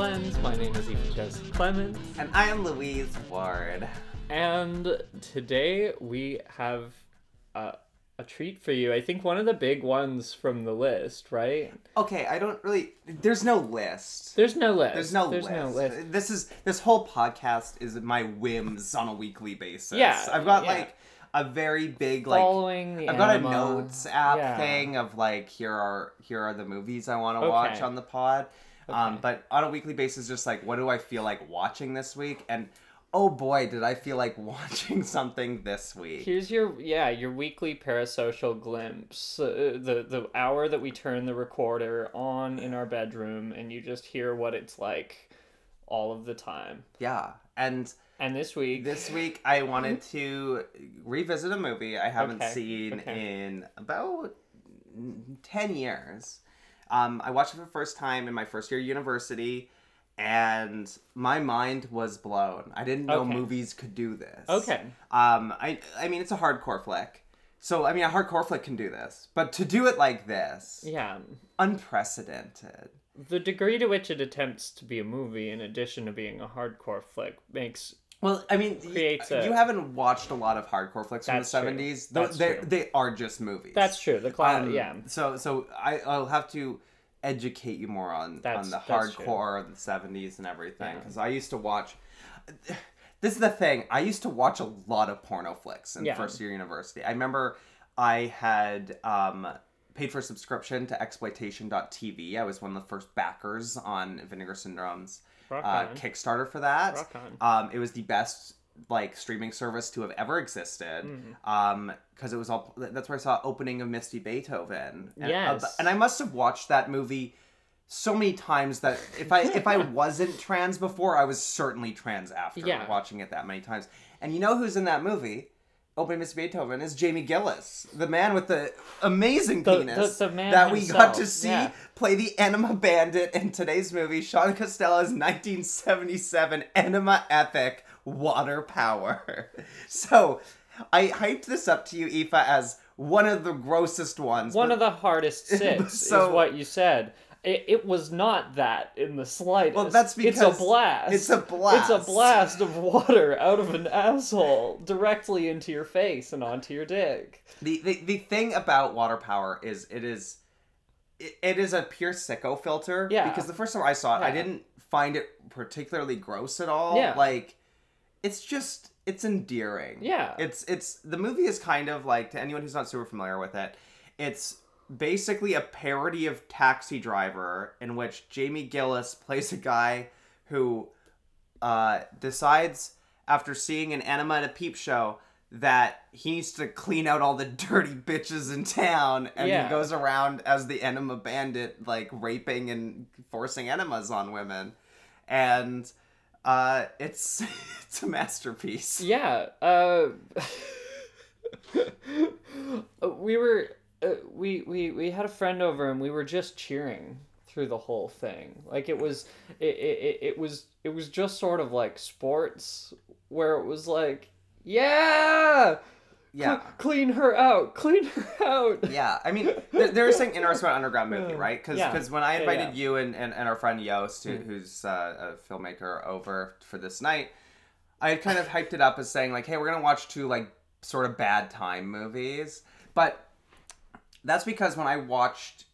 lens. My name is Aoife Joseph Clemens, And I am Louise Ward. and today we have uh, a treat for you. I think one of the big ones from the list, right? Okay, I don't really. There's no list. There's no list. There's no There's list. no list. This is this whole podcast is my whims on a weekly basis. Yeah, I've got yeah. like a very big like. Following the I've got a notes app Yeah. thing of like here are here are the movies I want to Okay. watch on the pod. Um, but on a weekly basis, just like what do I feel like watching this week? And oh boy, did I feel like watching something this week. Here's your yeah your weekly parasocial glimpse. Uh, the the hour that we turn the recorder on in our bedroom and you just hear what it's like all of the time. Yeah, and And this week, This week, I wanted to revisit a movie I haven't Okay, seen okay. in about 10 years. Um, I watched it for the first time in my first year of university, and my mind was blown. I didn't know Okay. movies could do this. Okay. Um, I, I mean, it's a hardcore flick. So, I mean, a hardcore flick can do this. But to do it like this, yeah, unprecedented. the degree to which it attempts to be a movie in addition to being a hardcore flick makes Well, I mean, Creates a- you haven't watched a lot of hardcore flicks from the seventies. That's They true. they are just movies. that's true. The cloud, Um, yeah, So so I I'll have to educate you more on That's- on the hardcore of the seventies and everything Yeah. because I used to watch. This is the thing. I used to watch a lot of porno flicks in Yeah. first year university. I remember I had um, paid for a subscription to exploitation.tv. I was one of the first backers on Vinegar Syndrome's uh. Kickstarter for that. Um, it was the best like streaming service to have ever existed. Mm. Um, because it was all that's where I saw opening of Misty Beethoven. And, Yes. uh, and I must have watched that movie so many times that if I if I wasn't trans before, I was certainly trans after Yeah. watching it that many times. And you know who's in that movie? Opening Misty Beethoven is Jamie Gillis, the man with the amazing The- penis the- the that we got to see yeah. play the Enema Bandit in today's movie, Shaun Costello's 1977 Enema epic, Water Power. So, I hyped this up to you, Aoife, as one of the grossest ones. One but- of the hardest six So- is what you said. It, it was not that in the slightest. Well, that's because it's a blast. it's a blast. It's a blast of water out of an asshole directly into your face and onto your dick. The, the the thing about water power is it is it, it is a pure sicko filter. Yeah. Because the first time I saw it, I didn't find it particularly gross at all. Yeah. Like it's just it's endearing. Yeah. It's it's the movie is kind of like to anyone who's not super familiar with it, it's basically a parody of Taxi Driver in which Jamie Gillis plays a guy who uh, decides after seeing an enema at a peep show that he needs to clean out all the dirty bitches in town and Yeah. he goes around as the enema bandit like raping and forcing enemas on women and uh it's it's a masterpiece Yeah. Uh, we were uh, we we we had a friend over and we were just cheering through the whole thing. Like it was it it, it was it was just sort of like sports where it was like yeah yeah Cl- clean her out clean her out yeah i mean there, there was something interesting about underground movie right because Yeah. when i Yeah, invited yeah. you and, and, and our friend yost who, Mm. who's uh, a filmmaker over for this night i had kind of hyped it up as saying like hey we're gonna watch two like sort of bad time movies but that's because when i watched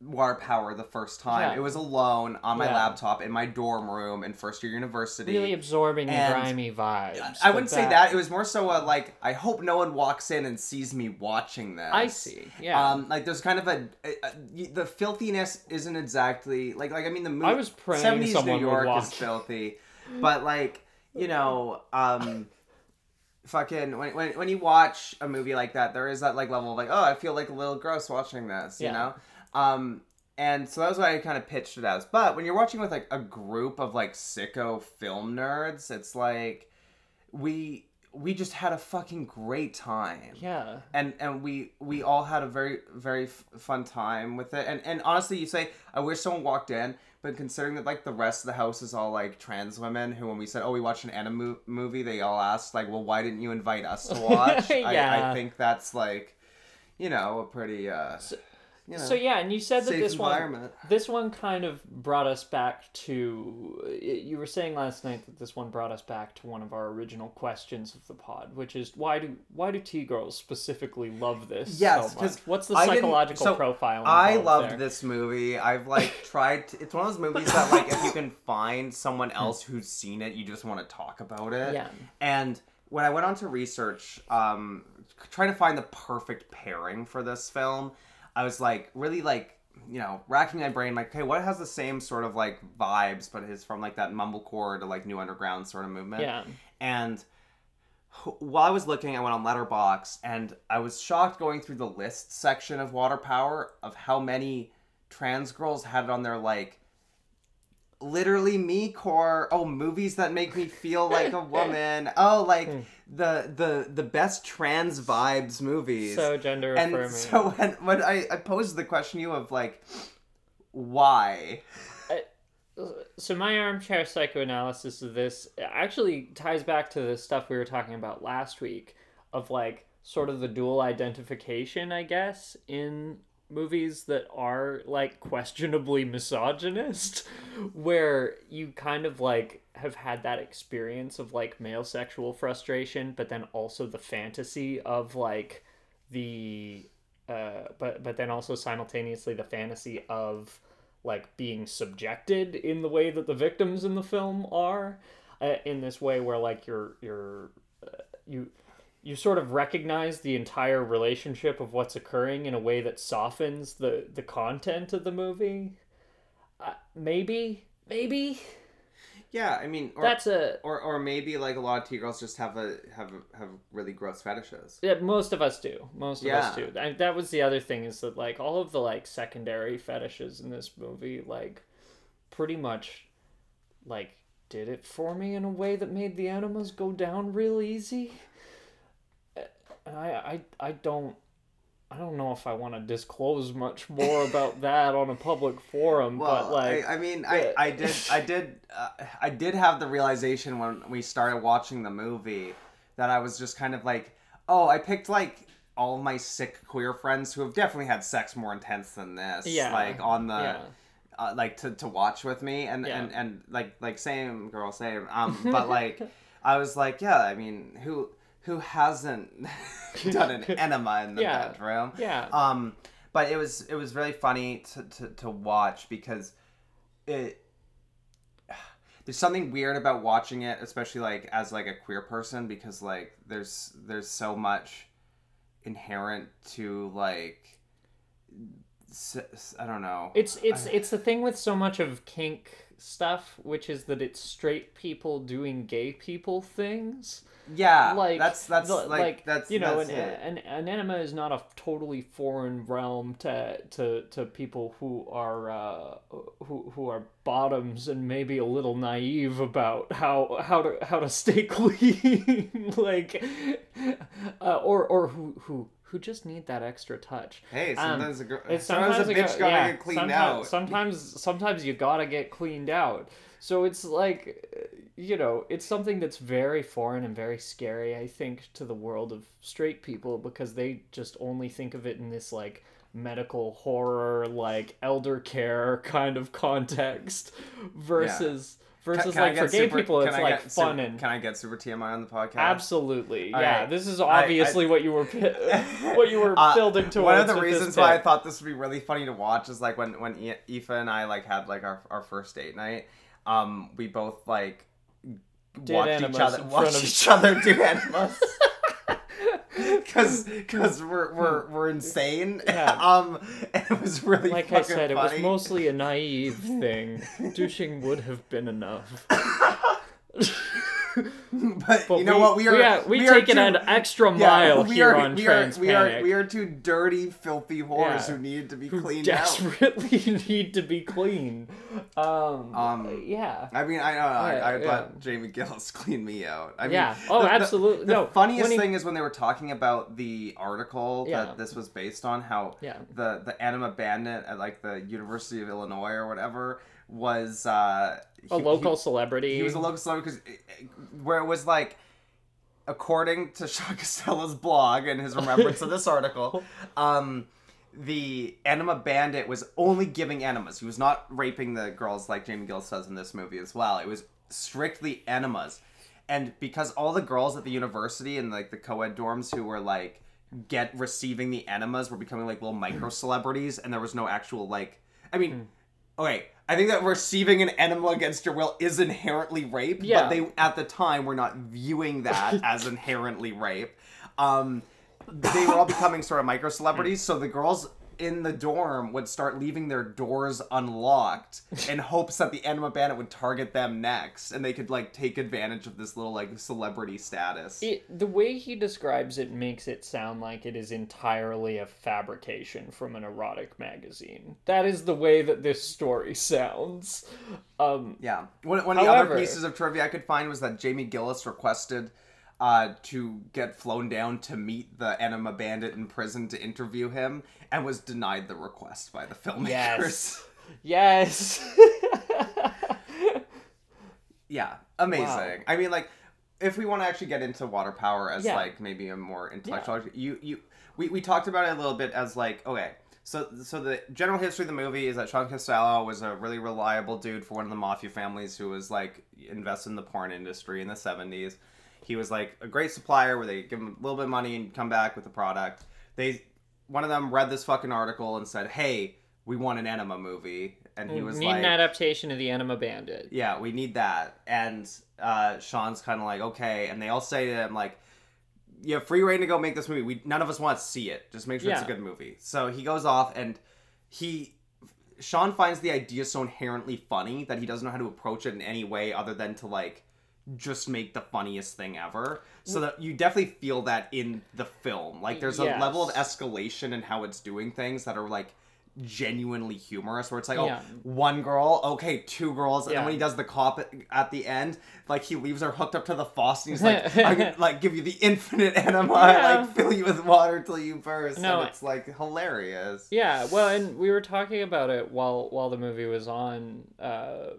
water power the first time Yeah. it was alone on my Yeah. laptop in my dorm room in first year university really absorbing the grimy vibes I but wouldn't say that. It was more so a, like I hope no one walks in and sees me watching this. I see yeah Um, like there's kind of a, a, a- the filthiness isn't exactly like like I mean the movie. I was praying 70s someone New would York walk is filthy, but like you know, um, fucking when, when when you watch a movie like that, there is that like level of like oh I feel like a little gross watching this, you know. Um, and so that was what I kind of pitched it as. But when you're watching with like a group of like sicko film nerds, it's like we we just had a fucking great time yeah and and we we all had a very very f- fun time with it and and honestly you say i wish someone walked in but considering that like the rest of the house is all like trans women who when we said oh we watched an enema movie they all asked like well why didn't you invite us to watch I, Yeah. I think that's like you know a pretty uh you know, So yeah, and you said that this one this one kind of brought us back to you were saying last night that this one brought us back to one of our original questions of the pod, which is why do why do T girls specifically love this Yes, so much? What's the psychological so profile? I loved there? this movie. I've like tried. To, it's one of those movies that like if you can find someone else who's seen it, you just want to talk about it. Yeah. And when I went on to research, um, trying to find the perfect pairing for this film, I was like really like you know racking my brain like, okay, what has the same sort of like vibes, but is from like that mumblecore to like new underground sort of movement. Yeah. And while I was looking, I went on Letterboxd, and I was shocked going through the list section of Water Power of how many trans girls had it on their like literally me core oh movies that make me feel like a woman oh like Hmm. The the the best trans vibes movies So gender and affirming. so when, when I, I posed the question to you of like why so my armchair psychoanalysis of this actually ties back to the stuff we were talking about last week of like sort of the dual identification i guess in movies that are like questionably misogynist where you kind of like have had that experience of like male sexual frustration but then also the fantasy of like the uh but but then also simultaneously the fantasy of like being subjected in the way that the victims in the film are uh, in this way where like you're you're uh, you you sort of recognize the entire relationship of what's occurring in a way that softens the the content of the movie. Uh, maybe maybe. Yeah i mean or, that's a or or maybe like a lot of T girls just have a have a, have really gross fetishes. yeah, most of us do. Most of us do. And that was the other thing is that like all of the like secondary fetishes in this movie like pretty much like did it for me in a way that made the enemas go down real easy and i i, I don't I don't know if I want to disclose much more about that on a public forum, Well, but like, I, I mean, I. I did, I did, uh, I did have the realization when we started watching the movie that I was just kind of like, oh, I picked like all my sick queer friends who have definitely had sex more intense than this, Yeah. like on the, yeah, uh, like to, to watch with me, and Yeah. and and like like same girl, same, um, but like, I was like, yeah, I mean, who who hasn't done an enema in the Yeah. bedroom? yeah, um but it was it was really funny to, to, to watch because it there's something weird about watching it especially like as like a queer person because like there's there's so much inherent to like I don't know It's it's it's the thing with so much of kink stuff, which is that it's straight people doing gay people things. yeah Like that's that's the- like, that's you know that's an, an an is not a totally foreign realm to to to people who are uh, who who are bottoms and maybe a little naive about how how to how to stay clean, like uh, or or who who who just need that extra touch. hey um, sometimes a girl It's sometimes, a bitch go- gotta yeah, get cleaned sometimes, out Sometimes, sometimes you gotta get cleaned out. So it's like, uh, you know, it's something that's very foreign and very scary. I think to the world of straight people because they just only think of it in this like medical horror, like elder care kind of context, versus versus Can- can like for gay super- people, it's I like get fun super- and can i get super tmi on the podcast absolutely, All yeah. right. This is I- I- obviously what you were what you were Uh, building towards. One of the reasons why I thought this would be really funny to watch is like when when I- Aoife and I like had like our, our first date night. Um, we both like Did watched each other in front watched of- each other do enemas. Cause, cause we're we're we're insane. Yeah. Um, it was really like I said, it was mostly a naive thing. Douching would have been enough. but, But you know what? We are we, are, we, are take it two- an extra yeah, mile we here are, on we Trans are, we are we are two dirty, filthy whores Yeah. who need to be cleaned out. desperately need to be clean. Um, Um, yeah. I mean, I know I, Yeah, I yeah. let Jamie Gillis clean me out. I mean, Yeah. Oh, the- the- absolutely. The No, funniest he- thing is when they were talking about the article Yeah. that this was based on, how Yeah. the the enema bandit at like the University of Illinois or whatever was uh, A he- local He, celebrity. he was a local celebrity because where it was like. According to Shaun Costello's blog and his remembrance of this article, um, the enema bandit was only giving enemas. He was not raping the girls like Jamie Gillis in this movie as well. It was strictly enemas. And because all the girls at the university and like the co-ed dorms who were like get receiving the enemas were becoming like little micro celebrities and there was no actual like I mean okay, I think that receiving an enema against your will is inherently rape, Yeah. but they at the time were not viewing that as inherently rape. Um, they were all becoming sort of micro celebrities, so the girls in the dorm would start leaving their doors unlocked in hopes that the enema bandit would target them next, and they could like take advantage of this little like celebrity status. It, the way he describes it makes it sound like it is entirely a fabrication from an erotic magazine. That is the way that this story sounds. Um, Yeah. One, one of the other pieces of trivia I could find was that Jamie Gillis requested uh, to get flown down to meet the enema bandit in prison to interview him and was denied the request by the filmmakers. yes. yes. Yeah, amazing. Wow. I mean, like, if we want to actually get into water power as Yeah. like maybe a more intellectual, you you we, we talked about it a little bit as like okay. So, so the general history of the movie is that Shaun Costello was a really reliable dude for one of the mafia families who was like invested in the porn industry in the seventies. He was like a great supplier where they give him a little bit of money and come back with the product. They, one of them read this fucking article and said, "Hey, we want an enema movie," and he was Need like, an adaptation of the Enema Bandit. yeah, we need that. And uh, Shaun's kind of like, okay. And they all say to him, like, you have free reign to go make this movie. We none of us want to see it. Just make sure it's a good movie. So he goes off and he Shaun finds the idea so inherently funny that he doesn't know how to approach it in any way other than to like just make the funniest thing ever. So that you definitely feel that in the film. Like there's a Yes. level of escalation in how it's doing things that are like genuinely humorous where it's like oh Yeah. one girl okay two girls and then when he does the cop at, at the end like he leaves her hooked up to the faucet and he's like i can like give you the infinite enema Yeah. like fill you with water till you burst No, and it's like hilarious Yeah, well, and we were talking about it while while the movie was on. Uh,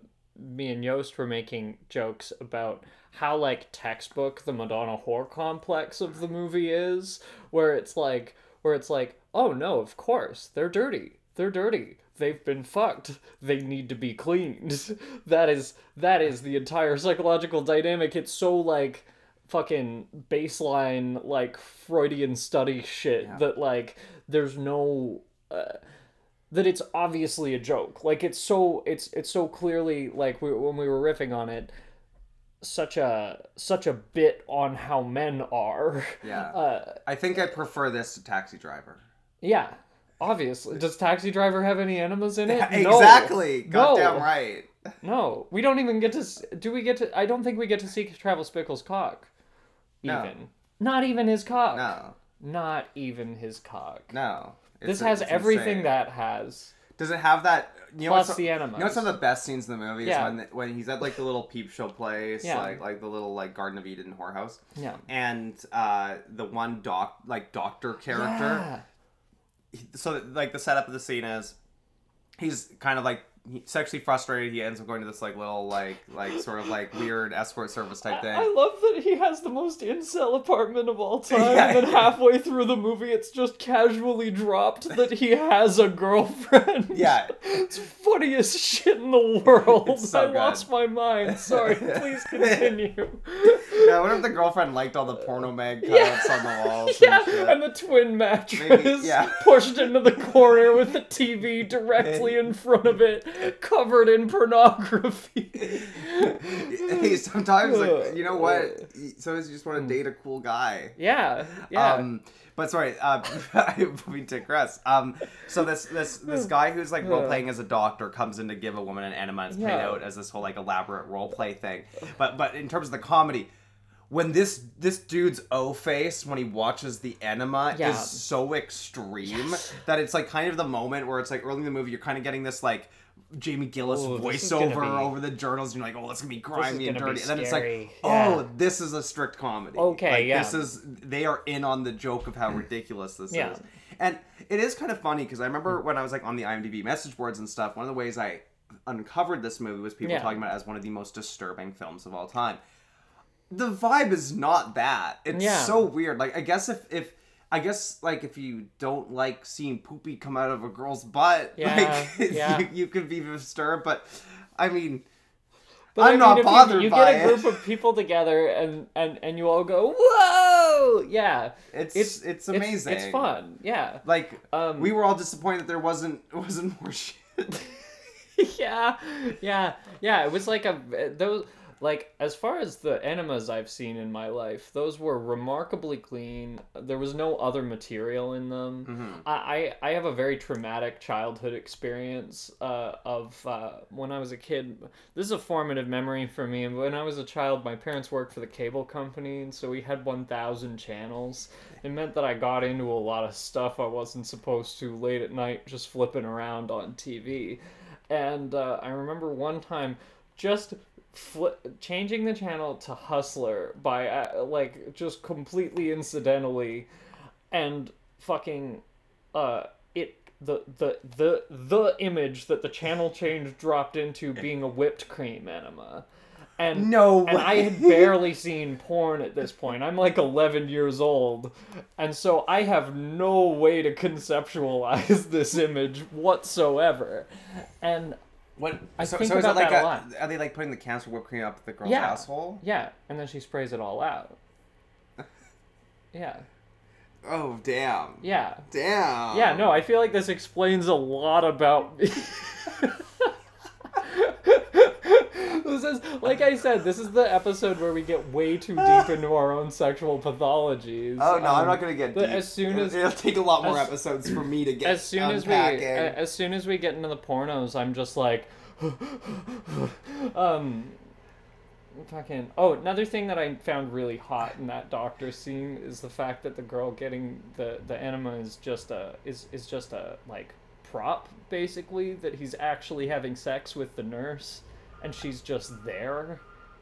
me and Yost were making jokes about how like textbook the Madonna whore complex of the movie is, where it's like where it's like, oh no, of course they're dirty, they're dirty. They've been fucked. They need to be cleaned. That is that is the entire psychological dynamic. It's so like fucking baseline like Freudian study shit that like there's no uh, that it's obviously a joke. Like it's so it's it's so clearly like we, when we were riffing on it such a such a bit on how men are. yeah Uh i think i prefer this to taxi driver yeah. Obviously. Does Taxi Driver have any enemas in it? No. exactly No. goddamn right No. We don't even get to do we get to I don't think we get to see Travis Bickle's cock. No. Even. Not even his cock. no Not even his cock. no This It's- has it's everything insane. that has. does it have that you know Plus the You know some of the best scenes in the movie Yeah. is when when he's at like the little peep show place, Yeah. like like the little like Garden of Eden whorehouse, Yeah. and uh, the one doc like doctor character. Yeah. So like the setup of the scene is he's kind of like he- sexually frustrated. He ends up going to this like little like like sort of like weird escort service type thing. I love that he has the most incel apartment of all time, Yeah. and then halfway through the movie, it's just casually dropped that he has a girlfriend. Yeah. it's funniest shit in the world. So I good. lost my mind. Sorry, please continue. yeah, I wonder if the girlfriend liked all the porno uh, mag cutouts Yeah. on the walls. Yeah, and and the twin mattress Maybe, yeah. pushed into the corner with the TV directly in front of it, covered in pornography. hey, sometimes like you know what? Sometimes you just want to date a cool guy. Yeah, yeah. Um, but sorry, uh, I mean to digress. Um, so this this this guy who's like role playing as a doctor comes in to give a woman an enema and it's played Yeah. out as this whole like elaborate role play thing. But but in terms of the comedy. When this this dude's O face when he watches the enema Yeah. is so extreme that it's like kind of the moment where it's like early in the movie you're kind of getting this like Jamie Gillis Ooh, this is gonna voiceover be- over the journals. And you're like, oh, it's gonna be grimy and dirty. And then it's like, oh, Yeah. this is a strict comedy. Okay, like, yeah. This is they are in on the joke of how ridiculous this Yeah. is. And it is kind of funny because I remember mm. when I was like on the IMDb message boards and stuff. One of the ways I uncovered this movie was people Yeah. talking about it as one of the most disturbing films of all time. The vibe is not that. It's so weird. Like I guess if if I guess like if you don't like seeing poopy come out of a girl's butt, Yeah, like yeah. you, you could be disturbed. But I mean, But I'm not if you- bothered you, by get a group it. of people together and, and, and you all go, whoa! Yeah. it's It's it's, amazing. It's, fun. Yeah. Like Um, we were all disappointed that there wasn't wasn't more shit. yeah, yeah, yeah. It was like a those like as far as the enemas I've seen in my life, those were remarkably clean. There was no other material in them. Mm-hmm. I, I I have a very traumatic childhood experience uh, of uh, when I was a kid. This is a formative memory for me. When I was a child, my parents worked for the cable company, and so we had one thousand channels. It meant that I got into a lot of stuff I wasn't supposed to late at night, just flipping around on TV. And uh, I remember one time just fli changing the channel to Hustler by uh, like just completely incidentally, and fucking uh it the the the the image that the channel change dropped into being a whipped cream enema. And No and I had barely seen porn at this point. I'm like 11 years old, and so I have no way to conceptualize this image whatsoever. And What? I so, think so is about like that a, a lot. Are they like putting the cancer whipped cream up the girl's Yeah. asshole? yeah, and then she sprays it all out. Yeah, Oh damn. yeah, Damn. yeah. No, I feel like this explains a lot about. this is like I said. This is the episode where we get way too deep into our own sexual pathologies. Oh no, I'm Um, not gonna get deep. as soon It'll- as- it'll take a lot more as- episodes for me to get as soon as we as soon as we get into the pornos i'm just like um fucking oh another thing that i found really hot in that doctor scene is the fact that the girl getting the the enema is just a is is just a like prop basically that he's actually having sex with the nurse and she's just there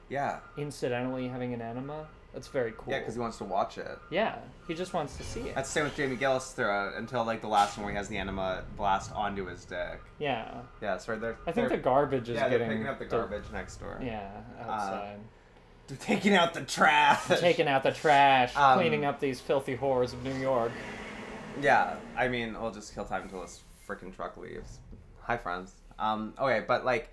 yeah, incidentally having an enema that's very cool yeah, because he wants to watch it. yeah he just wants to see it That's the same with Jamie Gillis throughout until like the last one where he has the enema blast onto his dick. yeah Yeah, it's right there. i think the they're, garbage is yeah, they're getting picking up the they're- garbage next door. yeah outside They're taking out the trash. taking out the trash, Um, cleaning up these filthy whores of New York. Yeah, I mean, we'll just kill time until this freaking truck leaves. Hi, friends. Um, okay, but like,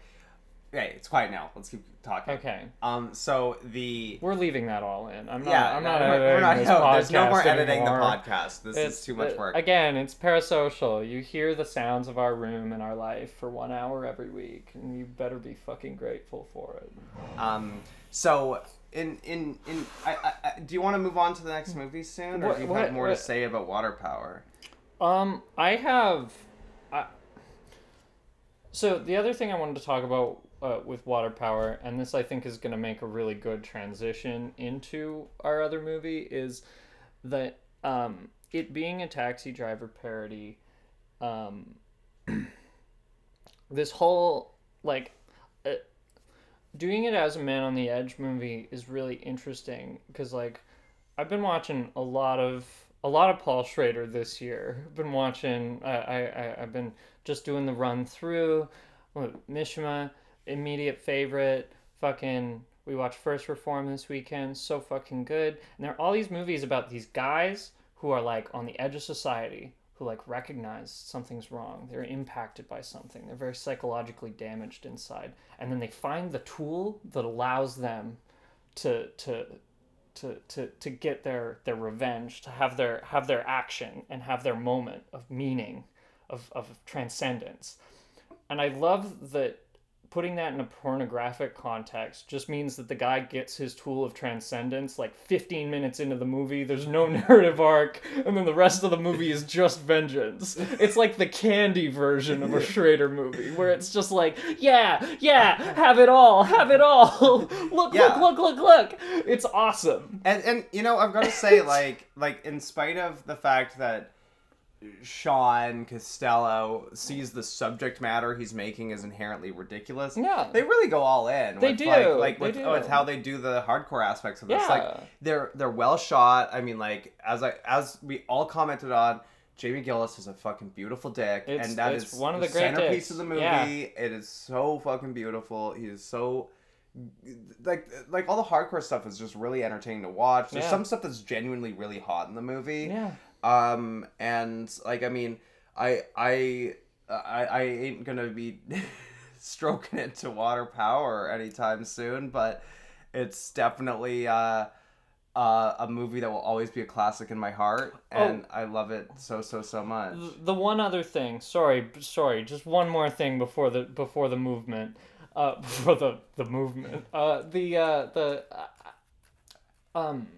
okay, it's quiet now. Let's keep talking. Okay, Um, so the we're leaving that all in. I'm not. yeah, I'm no, not we're- editing we're not- this no, podcast There's no more editing anymore. the podcast. This It's is too much work. Again, it's parasocial. You hear the sounds of our room and our life for one hour every week, and you better be fucking grateful for it. Um, so in in in, I, I, do you want to move on to the next movie soon, or What- do you what- have more to say about water power? Um, I have. I, so the other thing I wanted to talk about uh, with water power, and this I think is going to make a really good transition into our other movie, is that um, it being a taxi driver parody, um, this whole like. Uh, doing it as a man on the edge movie is really interesting because like I've been watching a lot of a lot of Paul Schrader this year. I've been watching. I I I've been just doing the run through. Mishima, immediate favorite. Fucking. We watched First Reformed this weekend. So fucking good. And there are all these movies about these guys who are like on the edge of society, who like recognize something's wrong. They're impacted by something. They're very psychologically damaged inside, and then they find the tool that allows them to to to, to, to get their, their revenge, to have their have their action and have their moment of meaning, of, of transcendence. And I love that putting that in a pornographic context just means that the guy gets his tool of transcendence like 15 minutes into the movie. There's no narrative arc, and then the rest of the movie is just vengeance. It's like the candy version of a Schrader movie, where it's just like, yeah, yeah, have it all, have it all. look, Yeah. look, look, look, look. It's awesome. And and you know, I've got to say, like like in spite of the fact that Shaun Costello sees the subject matter he's making is inherently ridiculous. Yeah. They really go all in. They with, do, Like, like they with, do. with how they do the hardcore aspects of this. Yeah. Like they're they're well shot. I mean, like as I as we all commented on, Jamie Gillis is a fucking beautiful dick, It's- and that is one of the great centerpiece dicks. of the movie. Yeah. It is so fucking beautiful. He is so like like all the hardcore stuff is just really entertaining to watch. There's Yeah. some stuff that's genuinely really hot in the movie. Yeah. Um, and like I mean, I I I, I ain't gonna be stroking it to water power anytime soon, but it's definitely uh, uh, a movie that will always be a classic in my heart, and I love it so so so much. The one other thing, sorry, sorry, just one more thing before the before the movement, uh, before the the movement, uh, the uh, the, uh, um,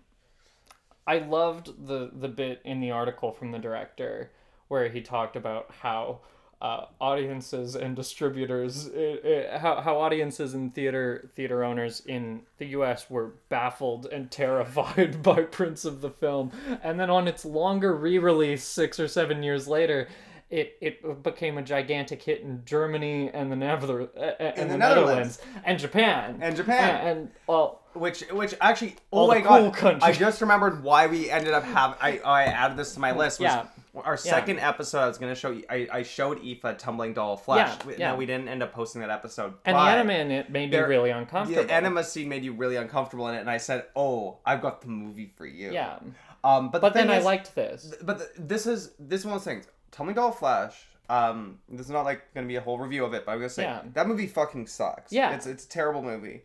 I loved the the bit in the article from the director where he talked about how. Uh, audiences and distributors, uh, uh, how, how audiences and theater theater owners in the U.S. were baffled and terrified by prints of the film, and then on its longer re-release six or seven years later, it, it became a gigantic hit in Germany and the Nether- uh, and the the, Netherlands. Netherlands and Japan And Japan. and, and well Which, which actually, oh the my god! countries. I just remembered why we ended up having. I, I added this to my list. Was Yeah. Our second episode, I was gonna show you. I, I showed Aoife tumbling doll flesh. Yeah, We- yeah. No, we didn't end up posting that episode. and the enema in it made me really uncomfortable. The enema scene made you really uncomfortable in it, and I said, "Oh, I've got the movie for you." yeah, Um, but but the then I is- liked this. but th- this is this is one of those things. Tumbling Doll Flesh. Um, this is not like gonna be a whole review of it, but I'm gonna say Yeah. that movie fucking sucks. Yeah. it's it's a terrible movie.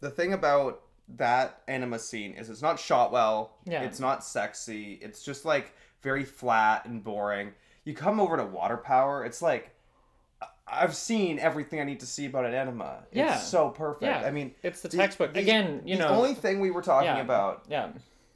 The thing about that enema scene is it's not shot well. Yeah. it's not sexy. It's just like very flat and boring. You come over to Water Power, it's like I've seen everything I need to see about an enema. Yeah. it's so perfect. Yeah, I mean, it's the the- textbook the- again. You the know, only thing we were talking Yeah. about yeah,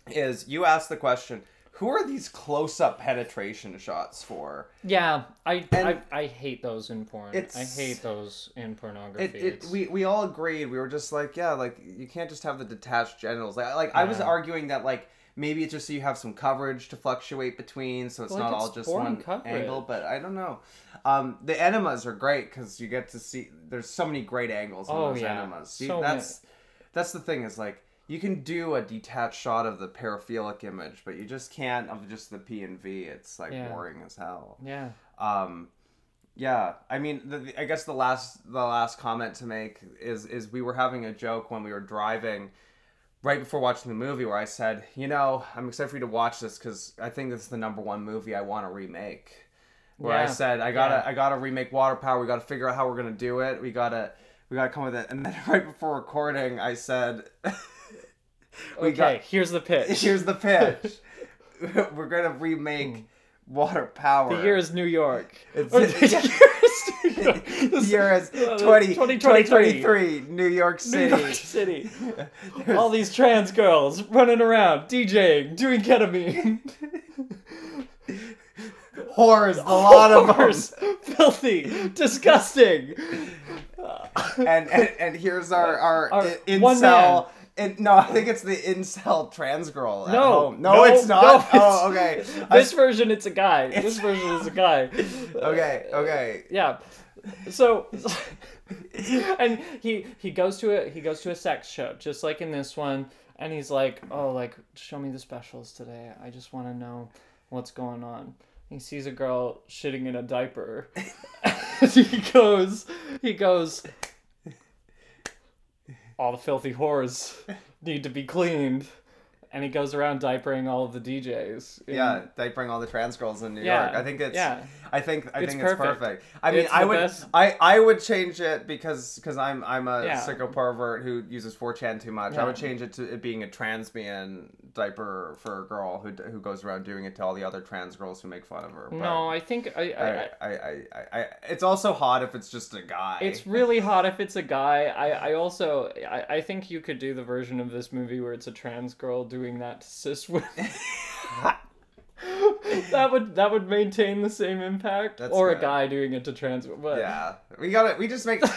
is you asked the question who are these close-up penetration shots for yeah. I, I I hate those in porn. I hate those in pornography. it, it we, we all agreed we were just like yeah like you can't just have the detached genitals like, like i was arguing that like maybe it's just so you have some coverage to fluctuate between so it's Well, not like, all just one coverage. angle but i don't know um the enemas are great because you get to see there's so many great angles on Oh, those yeah. enemas see So that's that's the thing is like you can do a detached shot of the paraphilic image but you just can't of just the p and v. It's like Yeah. boring as hell. Yeah. um yeah i mean the, the- i guess the last the last comment to make is is we were having a joke when we were driving right before watching the movie where i said you know i'm excited for you to watch this because i think this is the number one movie i want to remake. Where i said i gotta Yeah. i gotta remake water power. We gotta figure out how we're gonna do it. We gotta we gotta come with it. And then right before recording i said we Okay, here's the pitch. here's the pitch we're gonna remake water power The year is New York. It's- Or the year is New York. year is Uh, 20, 2023. 2023, New York New City. York City. All these trans girls running around, DJing, doing ketamine. Whores, a lot of them. Horrors. Filthy. Disgusting. And, and and here's our our, Our incel. In, no, I think it's the incel trans girl. No, no, no, it's not. no, oh, it's- okay. This version, it's a guy. This version is a guy. okay, okay. Yeah. So, and he he goes to a he goes to a sex show just like in this one, and he's like, oh, like show me the specials today. I just want to know what's going on. He sees a girl shitting in a diaper. he goes, he goes. All the filthy whores need to be cleaned. And he goes around diapering all of the DJs. in- Yeah, diapering all the trans girls in New Yeah, York. I think it's. yeah. I think I It's think it's perfect. perfect. I mean, It's I would best. I I would change it because because I'm I'm a Yeah. sicko pervert who uses 4chan too much. I would change it to it being a trans man diaper for a girl who who goes around doing it to all the other trans girls who make fun of her. But No, I think I, I, I, I, I, I, it's also hot if it's just a guy. It's really hot if it's a guy. I, I also I, I think you could do the version of this movie where it's a trans girl doing that to cis women. that would that would maintain the same impact. That's or a guy doing it to trans but yeah. We got it. We just make.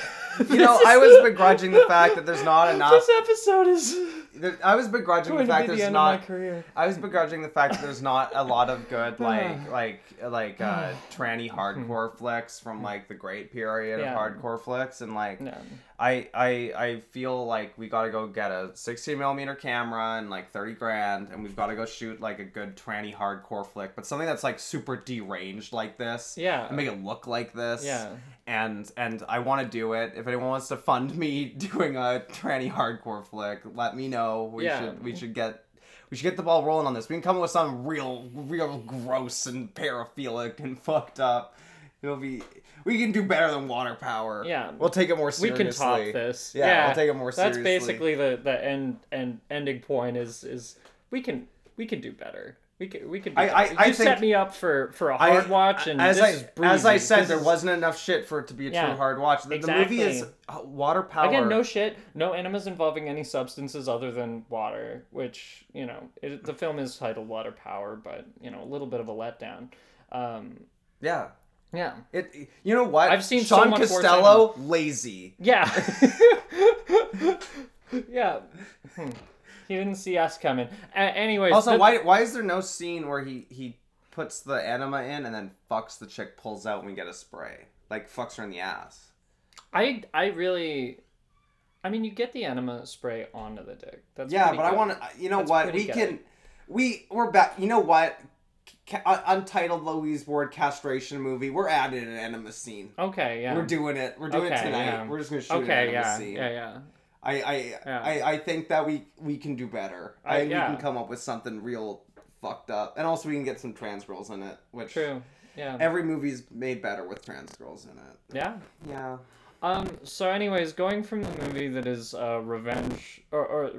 You know, I was begrudging the fact that there's not enough. This episode is there- I was begrudging the fact the there's end not. of my career. I was begrudging the fact that there's not a lot of good like like like uh tranny hardcore flicks from like the great period Yeah. of hardcore flicks and like No. I I I feel like we gotta go get a 16 millimeter camera and like 30 grand and we've got to go shoot like a good tranny hardcore flick but something that's like super deranged like this Yeah. and make it look like this Yeah. And and I want to do it if anyone wants to fund me doing a tranny hardcore flick let me know we Yeah. should we should get we should get the ball rolling on this. We can come up with something real, real gross and paraphilic and fucked up. It'll be. We can do better than water power. Yeah. We'll take it more seriously. we can top this. Yeah, we'll take it more seriously. That's basically the the end and ending point is is we can we can do better. We can we. Do I- I-. I you set me up for for a I- hard watch, and as this I as I said, there wasn't enough shit for it to be a Yeah, true hard watch. The, the movie is water power. Again, no shit, no enemas involving any substances other than water, which, you know, it, the film is titled Water Power, but, you know, a little bit of a letdown. Um, Yeah. yeah. It. You know what? I've seen so Shaun much Costello lazy. Yeah. yeah. Hmm. He didn't see us coming. A- anyways. Also, the- why why is there no scene where he he puts the enema in and then fucks the chick, pulls out, and we get a spray? Like fucks her in the ass. I, I really. I mean, you get the enema spray onto the dick. That's Yeah, but I want to. You know That's what? We good. can. We we're back. You know what? Ca- uh, Untitled Louise Ward castration movie. We're adding an enema scene. Okay, yeah. We're doing it. We're doing it tonight. yeah. We're just gonna shoot an okay, enema yeah, scene. yeah, yeah. I I, Yeah. I I think that we we can do better. I- I, think yeah. we can come up with something real fucked up, and also we can get some trans girls in it. Which True. Yeah. every movie's made better with trans girls in it. yeah. Yeah. Um. So, anyways, going from the movie that is uh, revenge, or, or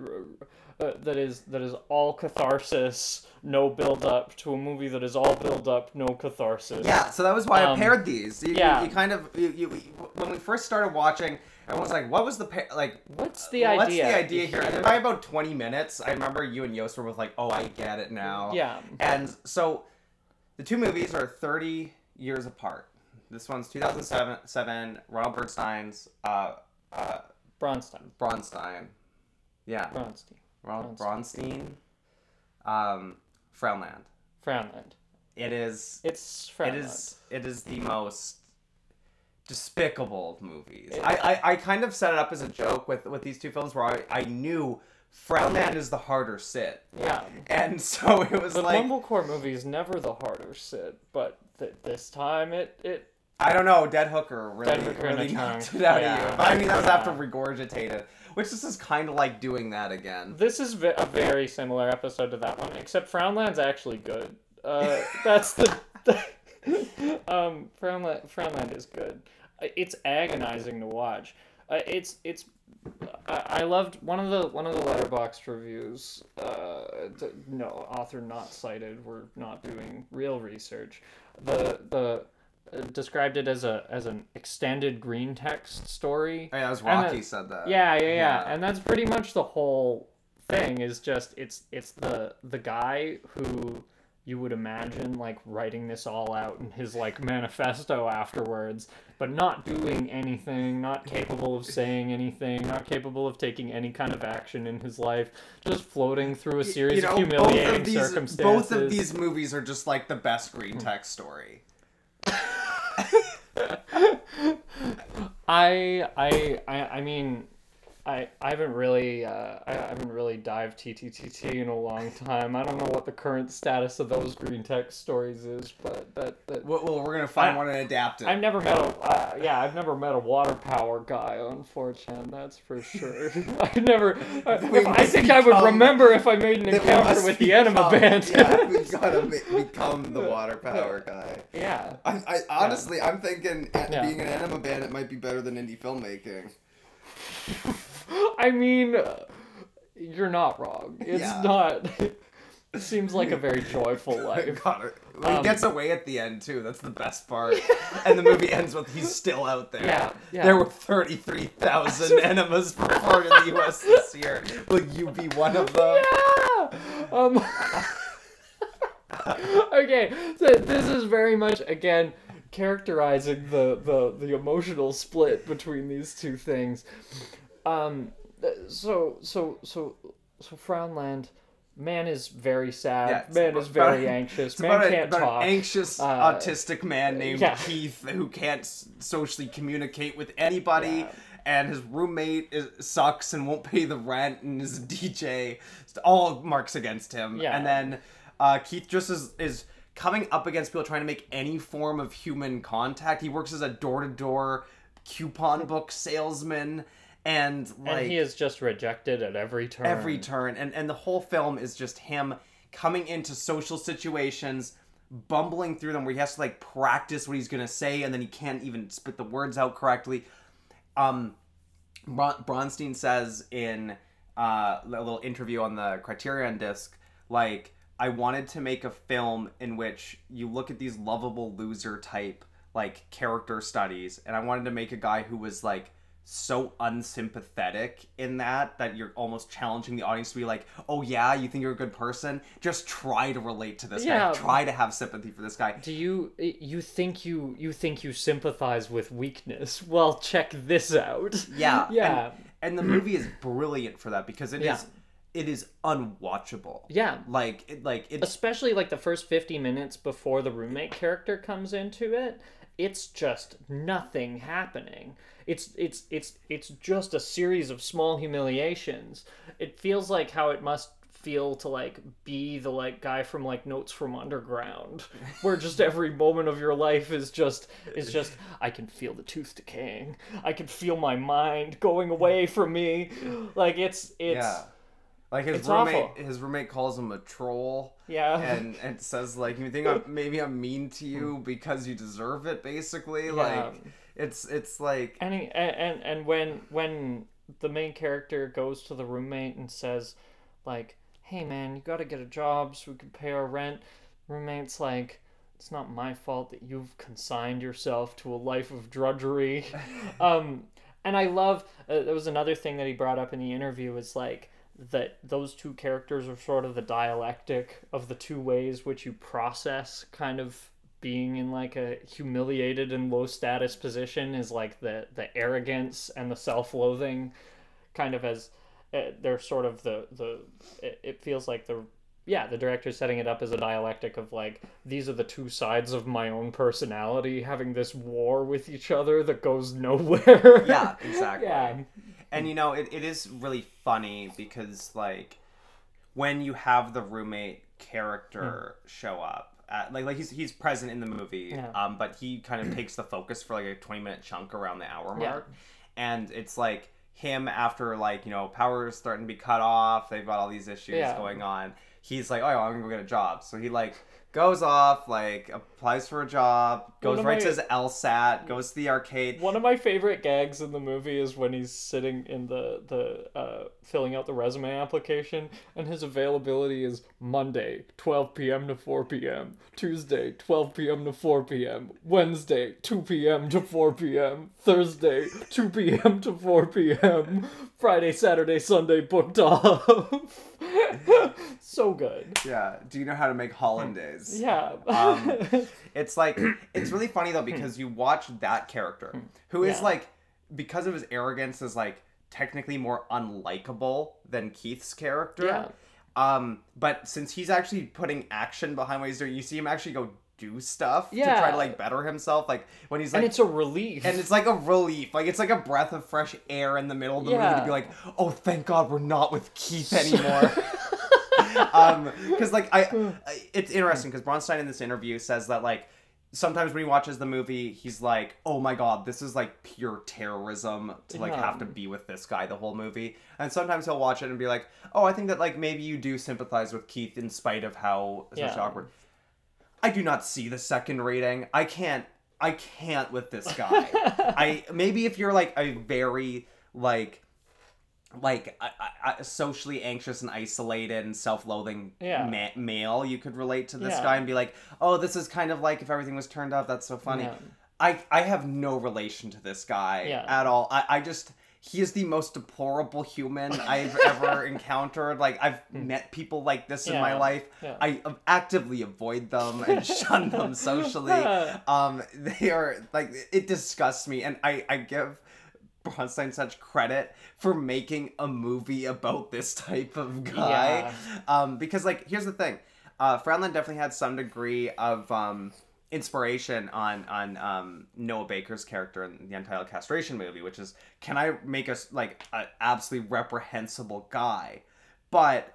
uh, that is that is all catharsis, no build up, to a movie that is all build up, no catharsis. Yeah, so that was why Um, I paired these. You, you- yeah. you, kind of you, you when we first started watching, everyone was like, "What was the pair like?" What's the What's idea? the idea here? And by about twenty minutes, I remember you and Yost were both like, "Oh, I get it now." Yeah. And so, the two movies are thirty years apart. This one's two thousand seven. Seven. Ronald Bernstein's uh, uh, Bronstein. Bronstein. Yeah, Bronstein. Ronald Bronstein. Um, Frownland. Frownland. It is. It's It Frownland. is it is the most despicable movies. I, I, I kind of set it up as a joke with, with these two films where I, I knew Frownland is the harder sit. Yeah. And so it was The like Mumblecore movie is never the harder sit, but th- this time it it I don't know, Dead Hooker really, Dead Hooker really knocked it out Yeah. of you. But I mean that was after regurgitated. Which this is kind of like doing that again. This is a very similar episode to that one, except Frownland's actually good. Uh, that's the, um, Frownland. Frownland is good. It's agonizing to watch. Uh, it's it's. I, I loved one of the one of the Letterboxd reviews. Uh, th- no author not cited. We're not doing real research. The the uh, described it as a as an extended green text story. Oh, yeah, that was Rocky the- said that. Yeah, yeah, yeah, Yeah. and that's pretty much the whole thing. Is just it's it's the the guy who you would imagine like writing this all out in his like manifesto afterwards, but not doing anything, not capable of saying anything, not capable of taking any kind of action in his life, just floating through a series of humiliating these, circumstances. Both of these movies are just like the best green hmm. text story. I I I I mean I I haven't really uh, I haven't really dived TTTT in a long time. I don't know what the current status of those green text stories is, but that that Well, well, we're gonna find I- one and adapt it. I've never met a uh, yeah I've never met a water power guy on 4chan. That's for sure. I never. I, I think I would remember if I made an encounter with the enema become- band. yeah, we gotta ma- become the water power guy. yeah. I, I honestly, I'm thinking Yeah. being an enema bandit might be better than indie filmmaking. I mean, uh, you're not wrong. It's Yeah. not. It seems like a very joyful life. God, it- well, he Um, gets away at the end too. That's the best part. and the movie ends with he's still out there. Yeah, yeah. There were thirty-three thousand enemas performed in the U.S. this year. Will you be one of them? Yeah. Um. okay, so this is very much again characterizing the the the emotional split between these two things. Um. So so so so Frownland. Man is very sad. Yeah, man is very anxious. Man about, can't about talk. an anxious Uh, autistic man named yeah. Keith who can't socially communicate with anybody, Yeah. and his roommate is, sucks and won't pay the rent, and is a DJ. It's all marks against him. Yeah. And then uh, Keith just is is coming up against people trying to make any form of human contact. He works as a door to door coupon book salesman. And like and he is just rejected at every turn. every turn and and the whole film is just him coming into social situations bumbling through them where he has to like practice what he's gonna say and then he can't even spit the words out correctly um Bron- bronstein says in uh, a little interview on the criterion disc like i wanted to make a film in which you look at these lovable loser type like character studies and i wanted to make a guy who was like so unsympathetic in that that you're almost challenging the audience to be like, "Oh yeah, you think you're a good person? Just try to relate to this Yeah. guy. Try to have sympathy for this guy." Do you you think you you think you sympathize with weakness? Well, check this out. Yeah, Yeah. And, and the movie is brilliant for that because it is Yeah. it is unwatchable. Yeah. Like it like it's Especially like the first 50 minutes before the roommate character comes into it, it's just nothing happening. It's it's it's it's just a series of small humiliations. It feels like how it must feel to like be the like guy from like notes from underground where just every moment of your life is just is just i can feel the tooth decaying i can feel my mind going away from me like it's it's yeah. Like his it's roommate awful. his roommate calls him a troll. yeah and and says like you think I'm, maybe I'm mean to you because you deserve it basically like it's it's like and, he, and and when when the main character goes to the roommate and says like hey man you got to get a job so we can pay our rent roommate's like it's not my fault that you've consigned yourself to a life of drudgery. Um and i love uh, there was another thing that he brought up in the interview was like that those two characters are sort of the dialectic of the two ways which you process kind of being in like a humiliated and low status position is like the the arrogance and the self-loathing kind of as uh, they're sort of the the it, it feels like the yeah the director's setting it up as a dialectic of like these are the two sides of my own personality having this war with each other that goes nowhere. Yeah exactly. Yeah. And you know it, it is really funny because like when you have the roommate character show up at, like like he's he's present in the movie Yeah. um but he kind of takes the focus for like a 20 minute chunk around the hour Yeah. mark and it's like him after like you know power is starting to be cut off they've got all these issues Yeah. going on he's like oh i'm gonna go get a job so he like goes off like applies for a job goes right my- to his lsat goes to the arcade One of my favorite gags in the movie is when he's sitting in the the uh, filling out the resume application, and his availability is Monday, 12 p.m. to 4 p.m., Tuesday, 12 p.m. to 4 p.m., Wednesday, 2 p.m. to 4 p.m., Thursday, 2 p.m. to 4 p.m., Friday, Saturday, Sunday booked off. so good. yeah do you know how to make hollandaise Yeah. Um, It's like it's really funny though because you watch that character who is Yeah. like because of his arrogance is like technically more unlikable than Keith's character. Yeah. Um, but since he's actually putting action behind what he's doing, you see him actually go do stuff to try to like better himself. Like when he's like and it's a relief. and it's like a relief. Like it's like a breath of fresh air in the middle of the movie to be like, oh, thank God we're not with Keith anymore. um, because like I, it's interesting because Bronstein in this interview says that like sometimes when he watches the movie, he's like, oh my God, this is like pure terrorism to like Yeah. have to be with this guy the whole movie. And sometimes he'll watch it and be like, oh, I think that like maybe you do sympathize with Keith in spite of how Yeah. awkward. I do not see the second rating. I can't. I can't with this guy. I maybe if you're like a very like like I, I- socially anxious and isolated and self-loathing Yeah. ma- male, you could relate to this Yeah. guy and be like, "Oh, this is kind of like if everything was turned up. That's so funny." Yeah. I I have no relation to this guy at all. I, I just he is the most deplorable human I've ever encountered. Like I've met people like this in my Hmm. Life. Yeah. I actively avoid them and shun them socially. Um, they are like it disgusts me, and I I give Bronstein such credit for making a movie about this type of guy. Um, because like here's the thing, uh, Frownland definitely had some degree of um inspiration on on um Noah Baker's character in the Untitled Castration movie, which is can I make us like an absolutely reprehensible guy, but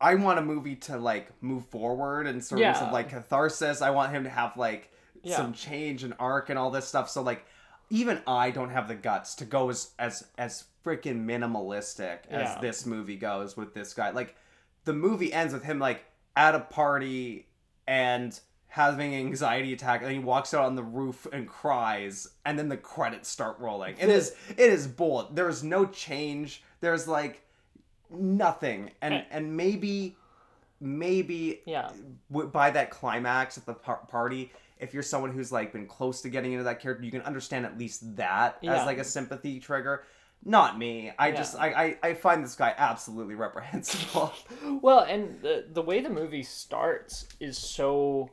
I want a movie to like move forward and sort Yeah. of like catharsis. I want him to have like Yeah. some change and arc and all this stuff. So like even I don't have the guts to go as as as freaking minimalistic as Yeah. this movie goes with this guy. Like the movie ends with him like at a party and having an anxiety attack and he walks out on the roof and cries and then the credits start rolling. It is it is bold. There is no change. There's like nothing. And and maybe maybe Yeah. w- by that climax at the par- party if you're someone who's like been close to getting into that character you can understand at least that Yeah. as like a sympathy trigger not me i Yeah. just I, I i find this guy absolutely reprehensible Well, and the the way the movie starts is so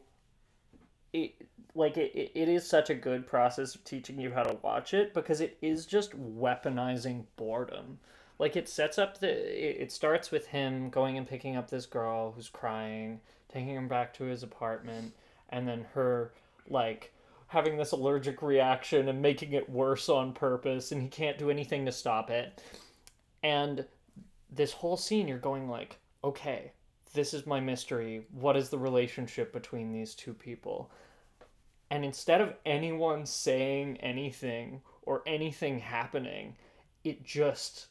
it like it, it is such a good process of teaching you how to watch it because it is just weaponizing boredom. Like it sets up the it, it starts with him going and picking up this girl who's crying, taking him back to his apartment, and then her like having this allergic reaction and making it worse on purpose and he can't do anything to stop it. And this whole scene you're going like okay this is my mystery. What is the relationship between these two people? And instead of anyone saying anything or anything happening it just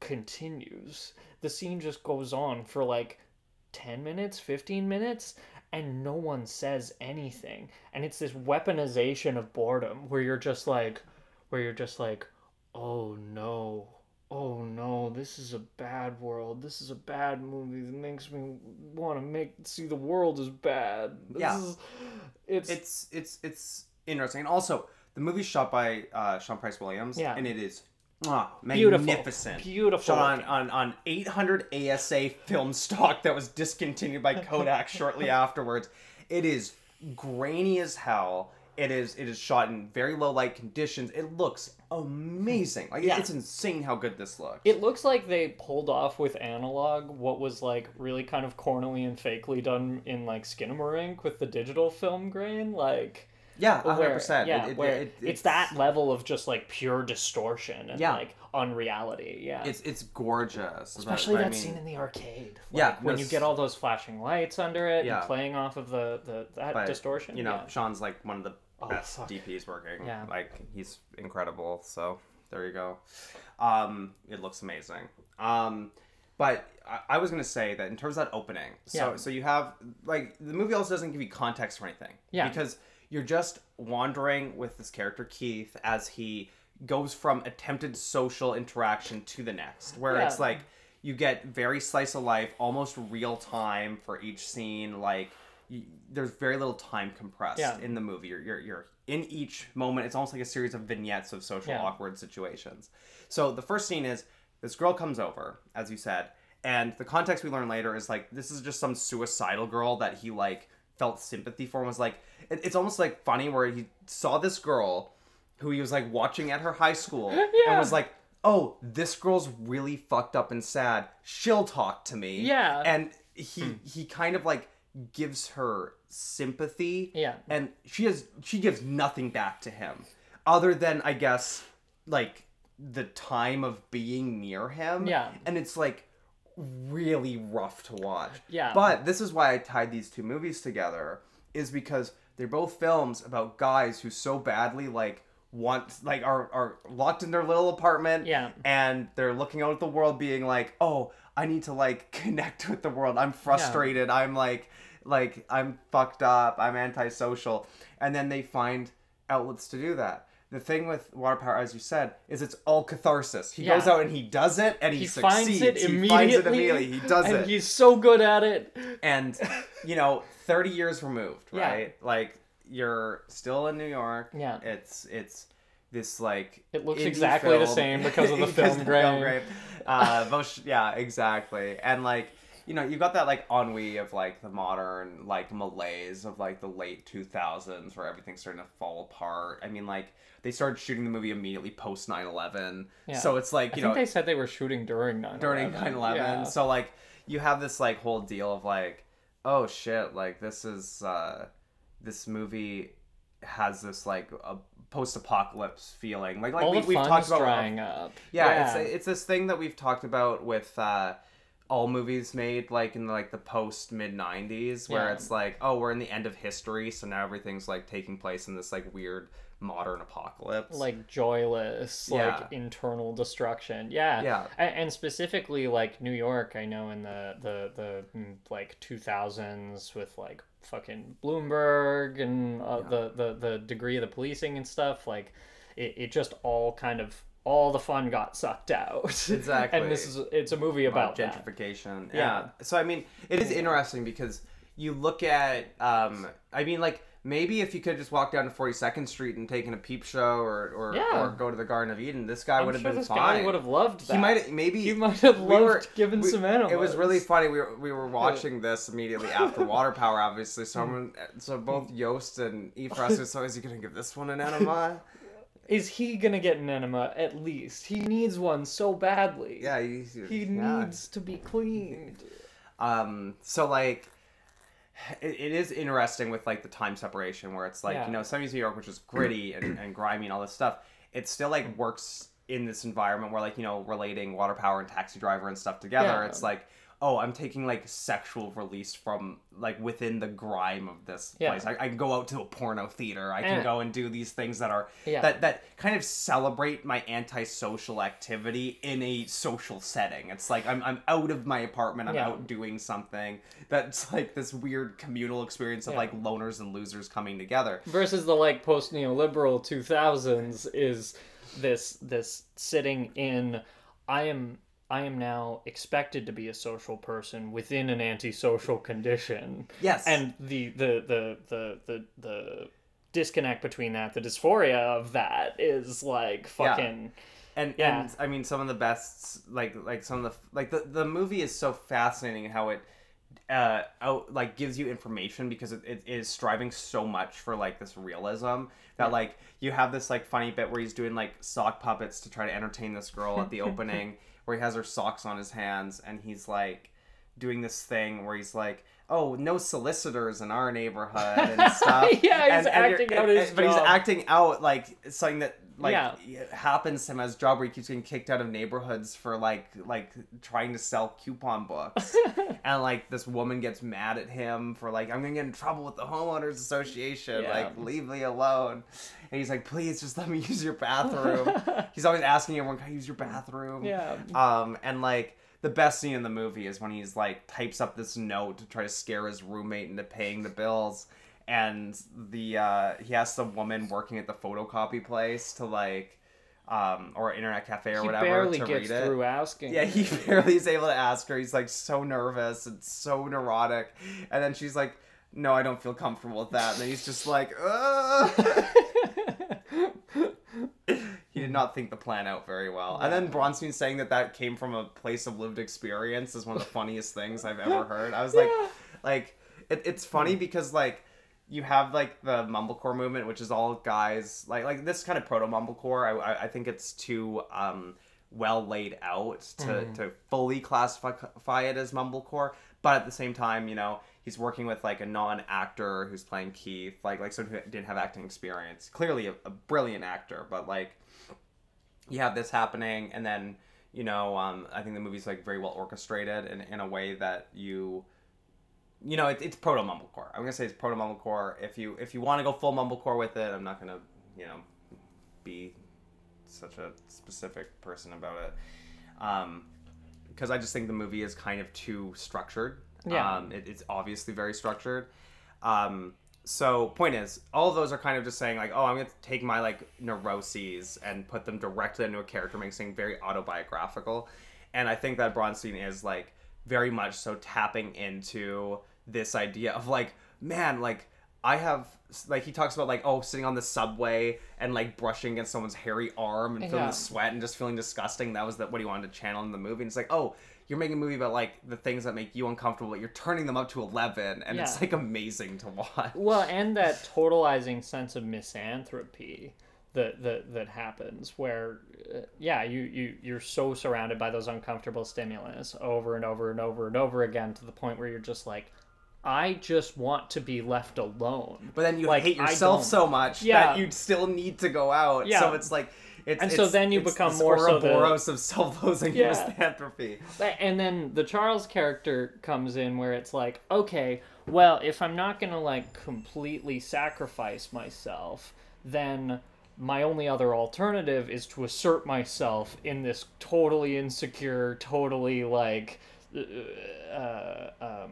continues. The scene just goes on for like 10 minutes 15 minutes and no one says anything. And it's this weaponization of boredom where you're just like where you're just like oh no oh no this is a bad world this is a bad movie that makes me want to make see the world as bad this Yeah. is, it's, it's it's it's interesting and also the movie's shot by uh sean price williams Yeah. and it is beautiful magnificent beautiful shot on, on, on 800 ASA film stock that was discontinued by Kodak shortly afterwards. It is grainy as hell. It is it is shot in very low light conditions. It looks amazing. Like Yeah. it's insane how good this looks. It looks like they pulled off with analog what was like really kind of cornily and fakely done in like Skinamarink with the digital film grain, like yeah, 100%. where, yeah, It- it- where it- it's, that level of just like pure distortion and Yeah. like unreality. Yeah, It's it's gorgeous. especially But, I that mean, scene in the arcade. Yeah, like, when no, you get all those flashing lights under it Yeah. and playing off of the the that but, distortion. You know, yeah. Sean's like one of the best fuck. DPs working. Yeah. Like he's incredible. So there you go. Um, it looks amazing. Um, but I, I was gonna say that in terms of that opening, so Yeah. so you have like the movie also doesn't give you context for anything. Yeah. Because you're just wandering with this character Keith as he goes from attempted social interaction to the next, where it's like you get very slice of life, almost real time for each scene. Like you, there's very little time compressed Yeah. in the movie. You're, you're you're in each moment. It's almost like a series of vignettes of social Yeah. awkward situations. So the first scene is this girl comes over, as you said, and the context we learn later is like this is just some suicidal girl that he like felt sympathy for and was like it, it's almost like funny where he saw this girl who he was like watching at her high school and was like oh this girl's really fucked up and sad she'll talk to me Yeah. and he hmm. he kind of like gives her sympathy Yeah. and she has she gives nothing back to him other than i guess like the time of being near him Yeah. and it's like really rough to watch Yeah. but this is why i tied these two movies together is because they're both films about guys who so badly like want like are are locked in their little apartment Yeah. and they're looking out at the world being like oh i need to like connect with the world i'm frustrated i'm like like i'm fucked up i'm antisocial and then they find outlets to do that the thing with water power as you said is it's all catharsis he Yeah. goes out and he does it and he, he succeeds finds it he immediately. finds it immediately he does and it he's so good at it. and you know 30 years removed Yeah. right like you're still in new york Yeah. it's it's this like It looks exactly the same because of the film grain. grain. uh yeah exactly and like you know you got that like ennui of like the modern like malaise of like the late 2000s where everything's starting to fall apart i mean like they started shooting the movie immediately post 9-11 Yeah. so it's like I you think know they said they were shooting during 9 during 9-11 Yeah. so like you have this like whole deal of like oh shit like this is uh this movie has this like a post-apocalypse feeling like like All we, we've talked about drying up. yeah, it's it's this thing that we've talked about with uh all movies made like in like the post mid 90s where Yeah. it's like oh we're in the end of history so now everything's like taking place in this like weird modern apocalypse. like joyless Yeah. like internal destruction yeah Yeah. And, specifically like new york i know in the the the mm, like 2000s with like fucking bloomberg and uh, the, the the degree of the policing and stuff like it, it just all kind of all the fun got sucked out Exactly. and this is it's a movie about gentrification. Yeah. Yeah. So I mean, it is interesting because you look at, um, I mean, like maybe if you could just walk down to Forty Second Street and taken a peep show, or or, Yeah. or go to the Garden of Eden, this guy would have sure been this fine. guy would have loved that He might maybe he might have we loved were- giving we- some animals It was really funny. We were, we were watching this immediately after Water Power, obviously. So, so both Yost and Ephraim was so is he gonna give this one an enema? Is he gonna get an enema at least he needs one so badly yeah, he, He yeah. needs to be cleaned. Um, so like, it, it is interesting with like the time separation where it's like Yeah. you know, 70s New York, which is gritty and, and grimy and all this stuff. It still like works in this environment where like you know relating water power and taxi driver and stuff together. Yeah. It's like. Oh, I'm taking like sexual release from like within the grime of this Yeah. place. I, I can go out to a porno theater. I can And- go and do these things that are Yeah. that that kind of celebrate my antisocial activity in a social setting. It's like I'm I'm out of my apartment. I'm Yeah. out doing something. That's like this weird communal experience of like loners and losers coming together. Versus the like post neoliberal two thousands is this this sitting in I am I am now expected to be a social person within an antisocial condition. Yes. And the the the the the, the disconnect between that, the dysphoria of that is like Yeah. fucking and Yeah. and I mean some of the best like like some of the like the the movie is so fascinating how it uh out like gives you information because it, it is striving so much for like this realism that like you have this like funny bit where he's doing like sock puppets to try to entertain this girl at the opening where he has her socks on his hands and he's like doing this thing where he's like oh no solicitors in our neighborhood and stuff. Yeah, he's and, and acting out his but he's acting out like something that like Yeah. it happens to him as job where he keeps getting kicked out of neighborhoods for like like trying to sell coupon books and like this woman gets mad at him for like i'm gonna get in trouble with the homeowners association Yeah. like leave me alone and he's like please just let me use your bathroom he's always asking everyone can i use your bathroom Yeah. um and like the best scene in the movie is when he's like types up this note to try to scare his roommate into paying the bills and the uh he asks the woman working at the photocopy place to like um or internet cafe or he whatever barely to gets read it. through asking. yeah he barely is able to ask her. He's like so nervous and so neurotic. And then she's like no i don't feel comfortable with that. And then he's just like Ugh. he did not think the plan out very well. And then bronstein saying that that came from a place of lived experience is one of the funniest things i've ever heard. I was like Yeah. like it, it's funny because like you have like the mumblecore movement which is all guys like like this kind of proto mumblecore I, I i think it's too um well laid out to to fully classify it as mumblecore but at the same time you know he's working with like a non-actor who's playing keith like like someone who didn't have acting experience. Clearly a, a brilliant actor but like you have this happening and then you know um, i think the movie's like very well orchestrated in, in a way that you you know it, it's proto mumblecore. I'm gonna say it's proto mumblecore. If you if you want to go full mumblecore with it i'm not gonna you know be such a specific person about it. Um because i just think the movie is kind of too structured. Yeah. um it, it's obviously very structured. Um so point is all of those are kind of just saying like oh i'm gonna take my like neuroses and put them directly into a character making something very autobiographical. And i think that bronstein is like very much so tapping into this idea of like man like i have like he talks about like oh sitting on the subway and like brushing against someone's hairy arm and feeling Yeah. the sweat and just feeling disgusting. That was the, what he wanted to channel in the movie. And it's like oh you're making a movie about like the things that make you uncomfortable but you're turning them up to 11 and it's like amazing to watch. Well, and that totalizing sense of misanthropy that that that happens where uh, yeah, you you you're so surrounded by those uncomfortable stimulus over and over and over and over again to the point where you're just like I just want to be left alone. but then you Like, hate yourself so much Yeah. that you still need to go out Yeah. so it's like it's, And so then you become more so the- of self-loathing Yeah. misanthropy And then the Charles character comes in where it's like, okay, well, if I'm not gonna like completely sacrifice myself, then my only other alternative is to assert myself in this totally insecure, totally like uh, um,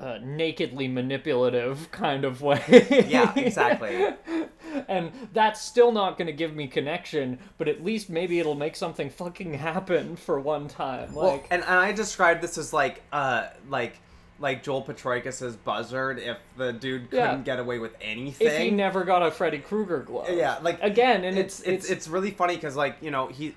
uh, nakedly manipulative kind of way. Yeah, exactly. and that's still not going to give me connection, but at least maybe it'll make something fucking happen for one time. Like, Well, and, and I described this as like uh like like Joel Potrykus's buzzard if the dude couldn't Yeah. get away with anything. if he never got a Freddy Krueger glove. yeah, like Again, and it's it's it's it's really funny because like you know he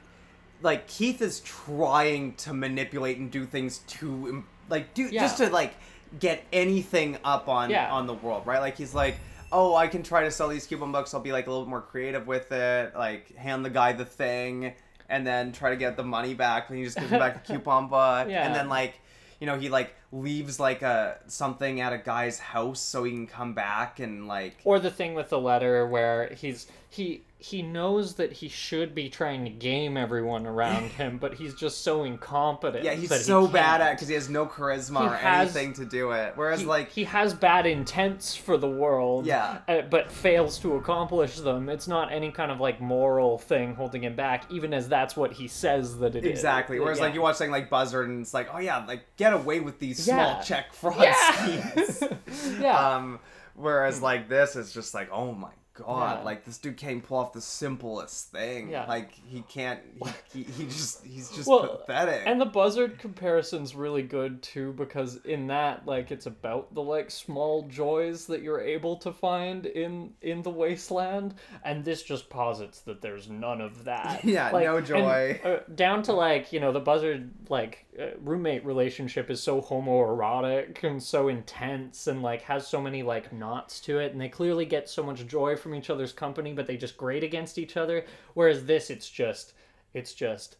like Keith is trying to manipulate and do things to like do just to like get anything up on Yeah. on the world right like he's like oh i can try to sell these coupon books i'll be like a little bit more creative with it like hand the guy the thing and then try to get the money back and he just gives him back the coupon book Yeah. and then like you know he like leaves like a something at a guy's house so he can come back and like or the thing with the letter where he's he he knows that he should be trying to game everyone around him, but he's just so incompetent. Yeah, he's that he so bad at because he has no charisma He or has- anything to do it. Whereas, He, like, he has bad intents for the world, Yeah. uh, but fails to accomplish them. It's not any kind of like moral thing holding him back, even as that's what he says that it is. exactly. Whereas, like, you watch something like Buzzard, and it's like, oh yeah, like get away with these Yeah. small check fraud Yeah. schemes. yeah, um, whereas like this is just like, oh my god, Yeah. like this dude can't pull off the simplest thing. Yeah. Like he can't. He, he, he just he's just Well, pathetic. And the buzzard comparison's really good too because in that like it's about the like small joys that you're able to find in in the wasteland and this just posits that there's none of that. Yeah, Like, no and, joy. uh, down to like, you know, the buzzard like uh, roommate relationship is so homoerotic and so intense and like has so many like knots to it and they clearly get so much joy from each other's company but they just grade against each other whereas this it's just it's just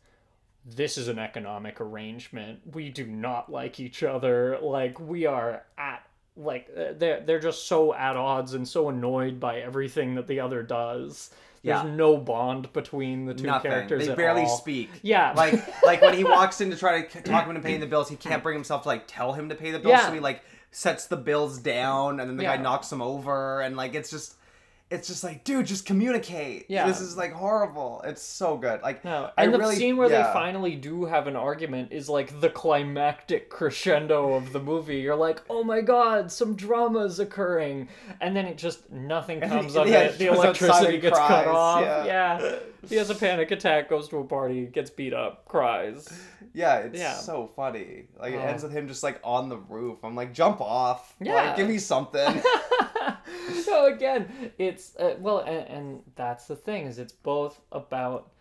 this is an economic arrangement. We do not like each other. Like we are at like uh, they're they're just so at odds and so annoyed by everything that the other does. There's Yeah. no bond between the two Nothing. characters. They barely all. speak. Yeah, like like when he walks in to try to talk him into paying the bills, he can't bring himself to like tell him to pay the bills, Yeah. so he like sets the bills down, and then the Yeah. guy knocks him over, and like it's just. It's just like, dude, just communicate. Yeah. This is like horrible. It's so good. Like, No, I and the really- scene where yeah. they finally do have an argument is like the climactic crescendo of the movie. You're like, oh my god, some drama is occurring, and then it just nothing comes of yeah, it. The he goes outside electricity gets cut off. yeah. Yeah. he has a panic attack, goes to a party, gets beat up, cries. Yeah, it's Yeah. so funny. Like it ends with him just like on the roof. I'm like, jump off. Like, Yeah. give me something. so again, it's uh, well, and, and that's the thing is it's both about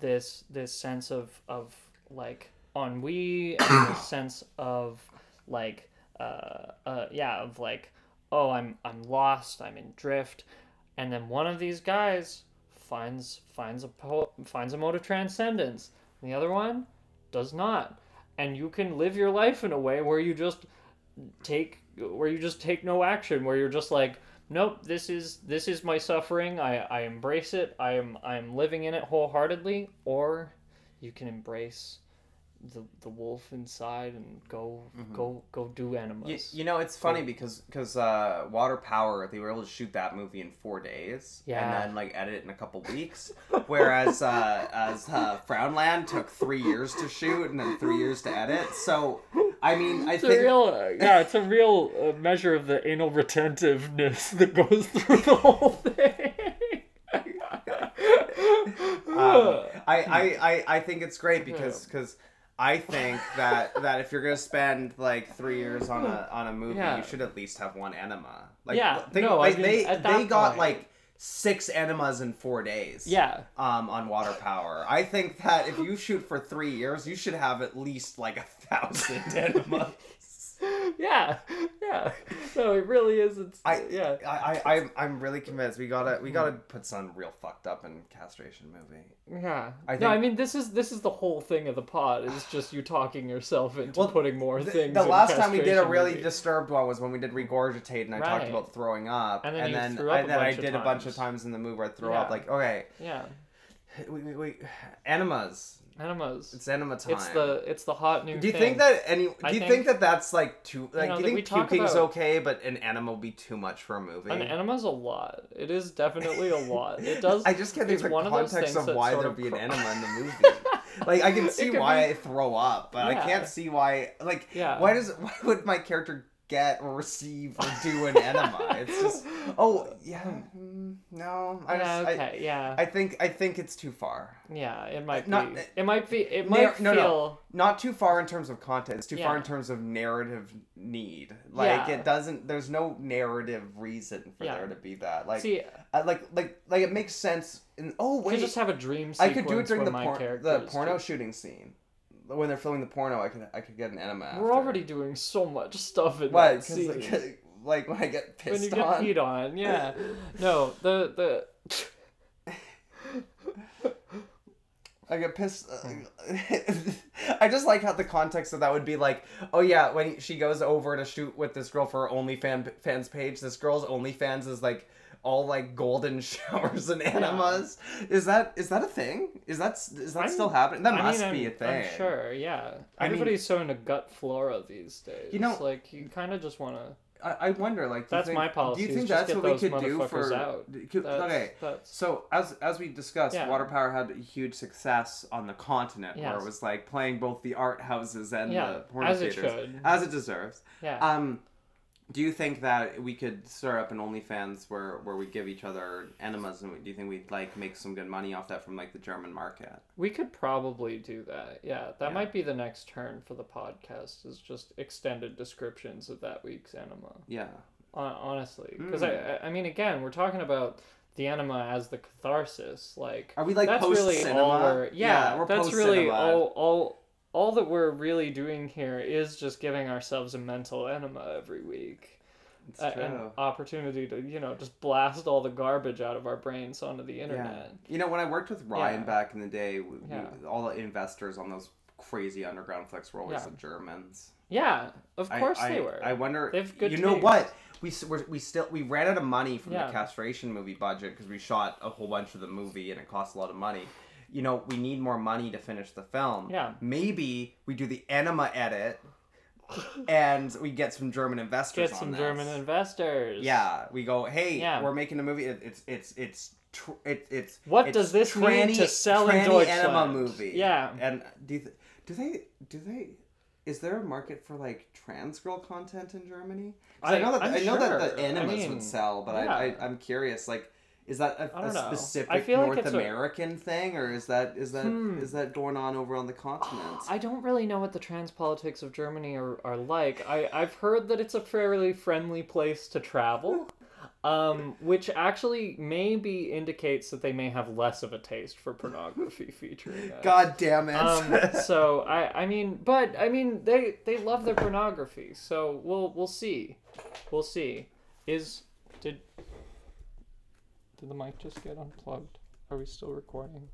this this sense of of like ennui and this sense of like uh, uh yeah of like oh I'm I'm lost I'm in drift, and then one of these guys finds finds a po- finds a mode of transcendence, and the other one does not, and you can live your life in a way where you just take where you just take no action where you're just like nope this is this is my suffering. I i embrace it. I am i am living in it wholeheartedly. Or you can embrace the the wolf inside and go go go do enemas you, you know, it's funny because because uh, Water Power they were able to shoot that movie in four days Yeah. and then like edit it in a couple weeks, whereas uh, as uh, Frownland took three years to shoot and then three years to edit. So I mean, I it's a real uh, yeah it's a real uh, measure of the anal retentiveness that goes through the whole thing um, I, I, I, I think it's great because because I think that that if you're gonna spend like three years on a on a movie, Yeah. you should at least have one enema. Like, Yeah, think, no, I mean, they they that got point- like six enemas in four days. yeah Um, on water power, I think that if you shoot for three years, you should have at least like a thousand enemas. yeah yeah no it really is it's I yeah I, I I'm I'm really convinced we gotta we gotta put some real fucked up in castration movie. Yeah. I no, I mean this is this is the whole thing of the pod is just you talking yourself into Well, putting more The, things. the last time we did a really movie. disturbed one was when we did regurgitate and I talked about throwing up, And then and then, threw up and then I did a bunch of times. times in the movie where I throw Yeah. up. Like, okay, yeah We, wait, wait. Animas. Animas. It's anima time. It's the it's the hot new. Do you thing. think that any? Do I you think- think, that that's like too? Like, know, do you think puking's okay, but an anima will be too much for a movie? an anima's a lot? It is definitely a lot. It does. I just can't think of the one of context of why there'd of be an enema in the movie. like I can see why be- I throw up, but I can't see why. Like, Yeah. why does why would my character get or receive or do an enema? It's just oh yeah, mm, no. I yeah. just, I- Okay. yeah. I think I think it's too far. yeah. It uh, might not- be. Uh, it might be. It No, might no, feel. no. Not too far in terms of content. It's too far in terms of narrative need. Like Yeah. it doesn't. There's no narrative reason for Yeah. there to be that. Like, See, I, like, like, like it makes sense. In oh we wait, just have a dream. I could do it during the my por- the porno do- shooting scene. When they're filming the porno, I could I could get an enema. After. We're already doing so much stuff in what? that scene. like, like when I get pissed when you get on. peed on, yeah. No, the the I get pissed. uh, I just like how the context of that would be like, oh yeah, when she goes over to shoot with this girl for her OnlyFans fans page, this girl's OnlyFans is like all like golden showers and enemas. Is that is that a thing? Is that is that I'm- still happening? That I must mean, be a I'm, thing. I'm sure, yeah. I mean- Everybody's so into gut flora these days. You know- like you kind of just want to. I, I wonder, like, do you That's think, my policy, Do you think that's what we could do for? out. could- That's, okay, That's So as as we discussed, Yeah. Water Power had a huge success on the continent, where it was like playing both the art houses and Yeah, the porno as it theaters, should. as it deserves. yeah. Um, do you think that we could start up an OnlyFans where where we give each other enemas, and we, do you think we'd like make some good money off that from like the German market? we could probably do that. Yeah, that Yeah. might be the next turn for the podcast. Is just extended descriptions of that week's anima. Yeah, honestly because Hmm. I, I mean again we're talking about the anima as the catharsis like Are we, like, that's really post-cinema? all yeah, Yeah, we're that's really post-cinema. all all all that we're really doing here is just giving ourselves a mental enema every week an opportunity to you know just blast all the garbage out of our brains onto the Yeah. internet You know, when I worked with Ryan Yeah. back in the day, we, we- Yeah. all the investors on those crazy underground flicks were always Yeah. the Germans. yeah, of course I, they were I wonder. They have good you know what? We we're, we still we ran out of money from Yeah. the castration movie budget because we shot a whole bunch of the movie and it cost a lot of money. You know, we need more money to finish the film. Yeah. Maybe we do the enema edit, and we get some German investors. get some. German investors Yeah, we go. Hey, Yeah. we're making a movie. It, it's it's it's. Tr- it, it's What it's does this mean to sell in tranny enema movie. Yeah. and do th- do they do they is there a market for like trans girl content in Germany? I, I- know that I'm I know that the enemas I mean, would sell, but yeah. I, I I'm curious like. Is that a. I specific feel like North a- American thing, or is that is that is Hmm. that going on over on the continent? I don't really know what the trans politics of Germany are, are like. I, I've heard that it's a fairly friendly place to travel, um, which actually maybe indicates that they may have less of a taste for pornography featuring. God damn it! Um, so I, I mean, but I mean, they they love their pornography. So we'll we'll see, we'll see. Is did did the mic just get unplugged? Are we still recording?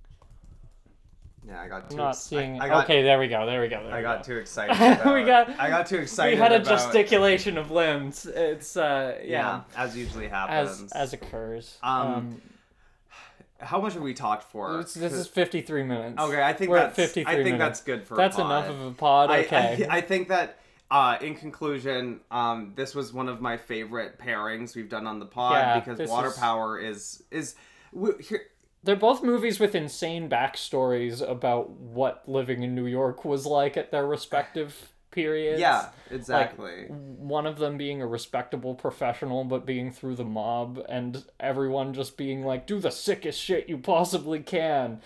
yeah, I got Too I'm not ex- seeing. I, I got, okay, there we go. There we go. There I we got go. too excited. We got- I got too excited. we had a about- gesticulation of limbs. It's uh Yeah, yeah, as usually happens. as as occurs. Um, Um, How much have we talked for? this, this is fifty three minutes. okay. I think We're that's at fifty three I think minutes. that's good for. That's enough of a pod. I- Okay. I, I think that. Uh, in conclusion, um, this was one of my favorite pairings we've done on the pod Yeah, because Water is- Power is is here. They're both movies with insane backstories about what living in New York was like at their respective periods. Yeah, exactly. One of them being a respectable professional, but being through the mob, and everyone just being like, do the sickest shit you possibly can.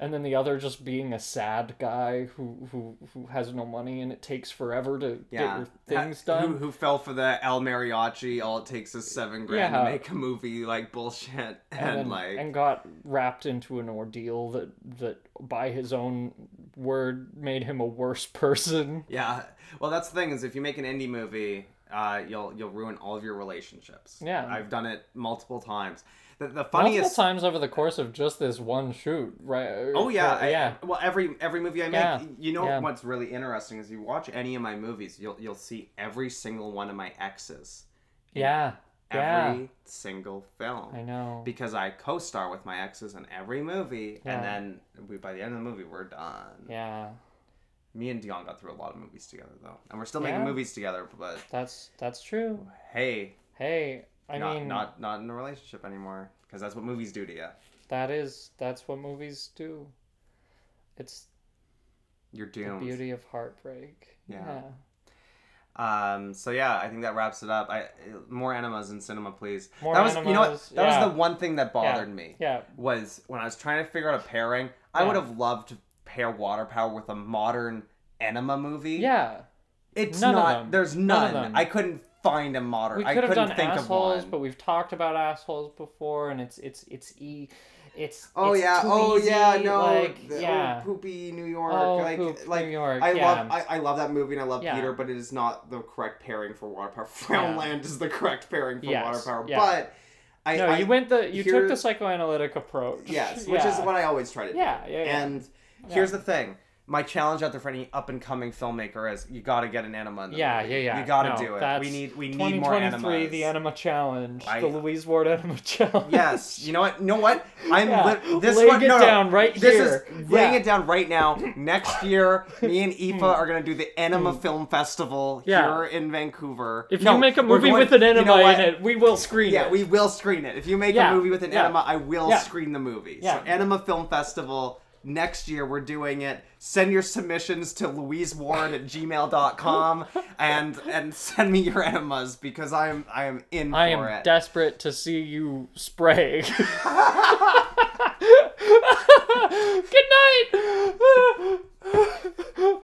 And then the other just being a sad guy who, who, who has no money and it takes forever to yeah, get your things done. Who, who fell for the El Mariachi? All it takes is seven grand Yeah. to make a movie like bullshit, and, and, then- like and got wrapped into an ordeal that that by his own word made him a worse person. Yeah. Well, that's the thing is if you make an indie movie, uh, you'll you'll ruin all of your relationships. Yeah. I've done it multiple times. The, the Multiple funniest. times over the course of just this one shoot, right? Oh yeah, Uh, I- yeah. well, every every movie I make, Yeah, you know yeah. what's really interesting is you watch any of my movies, you'll you'll see every single one of my exes Yeah. Yeah. every single film I know. because I co-star with my exes in every movie, Yeah. and then we by the end of the movie we're done. Yeah. Me and Dion got through a lot of movies together though, and we're still Yeah. making movies together. But That's that's true. hey, Hey, I not mean, not not in a relationship anymore because that's what movies do to you. that is that's what movies do. It's You're the doomed. beauty of heartbreak. Yeah. Yeah. Um. So yeah, I think that wraps it up. I more enemas in cinema, please. More that was you know what that yeah. was the one thing that bothered me Yeah. was when I was trying to figure out a pairing. I Yeah. would have loved to pair Water Power with a modern enema movie. Yeah. It's None not. There's None of none. them. I couldn't find a modern. We I could have couldn't done think assholes, but we've talked about assholes before, and it's it's it's e, it's. Oh it's yeah, too oh yeah, no, Like, the- yeah. oh, poopy New York, Oh, like, Poop, like New York, I yeah. love, I, I love that movie and I love Yeah. Peter, but it is not the correct pairing for Water Power. Frownland is the correct pairing for Yes, Water Power, yeah. but I, no, I you went the you here- took the psychoanalytic approach. yes, which is what I always try to do. Yeah, yeah, yeah. And here's the thing. My challenge out there for any up and coming filmmaker is you got to get an anima. In the Yeah, movie. yeah, yeah. You got to No, do it. We need we need more 2023, the anima Challenge, I- the Louise Ward Enema Challenge. Yes, you know what? You know what? I'm Yeah, lit- this laying one. it no, down right here. this here. is laying Yeah. it down right now. Next year, me and Aoife are gonna do the Anima Film Festival Hmm. Yeah. here in Vancouver. If No, you make a movie going- with an you know in it, we will screen Yeah, it. Yeah, we will screen it. If you make a movie with an enema, I will screen the movie. Yeah. So Anima Film Festival. Next year we're doing it. Send your submissions to louiseward at gmail.com and and send me your enemas because I am I am in I am it. desperate to see you spray. Good night.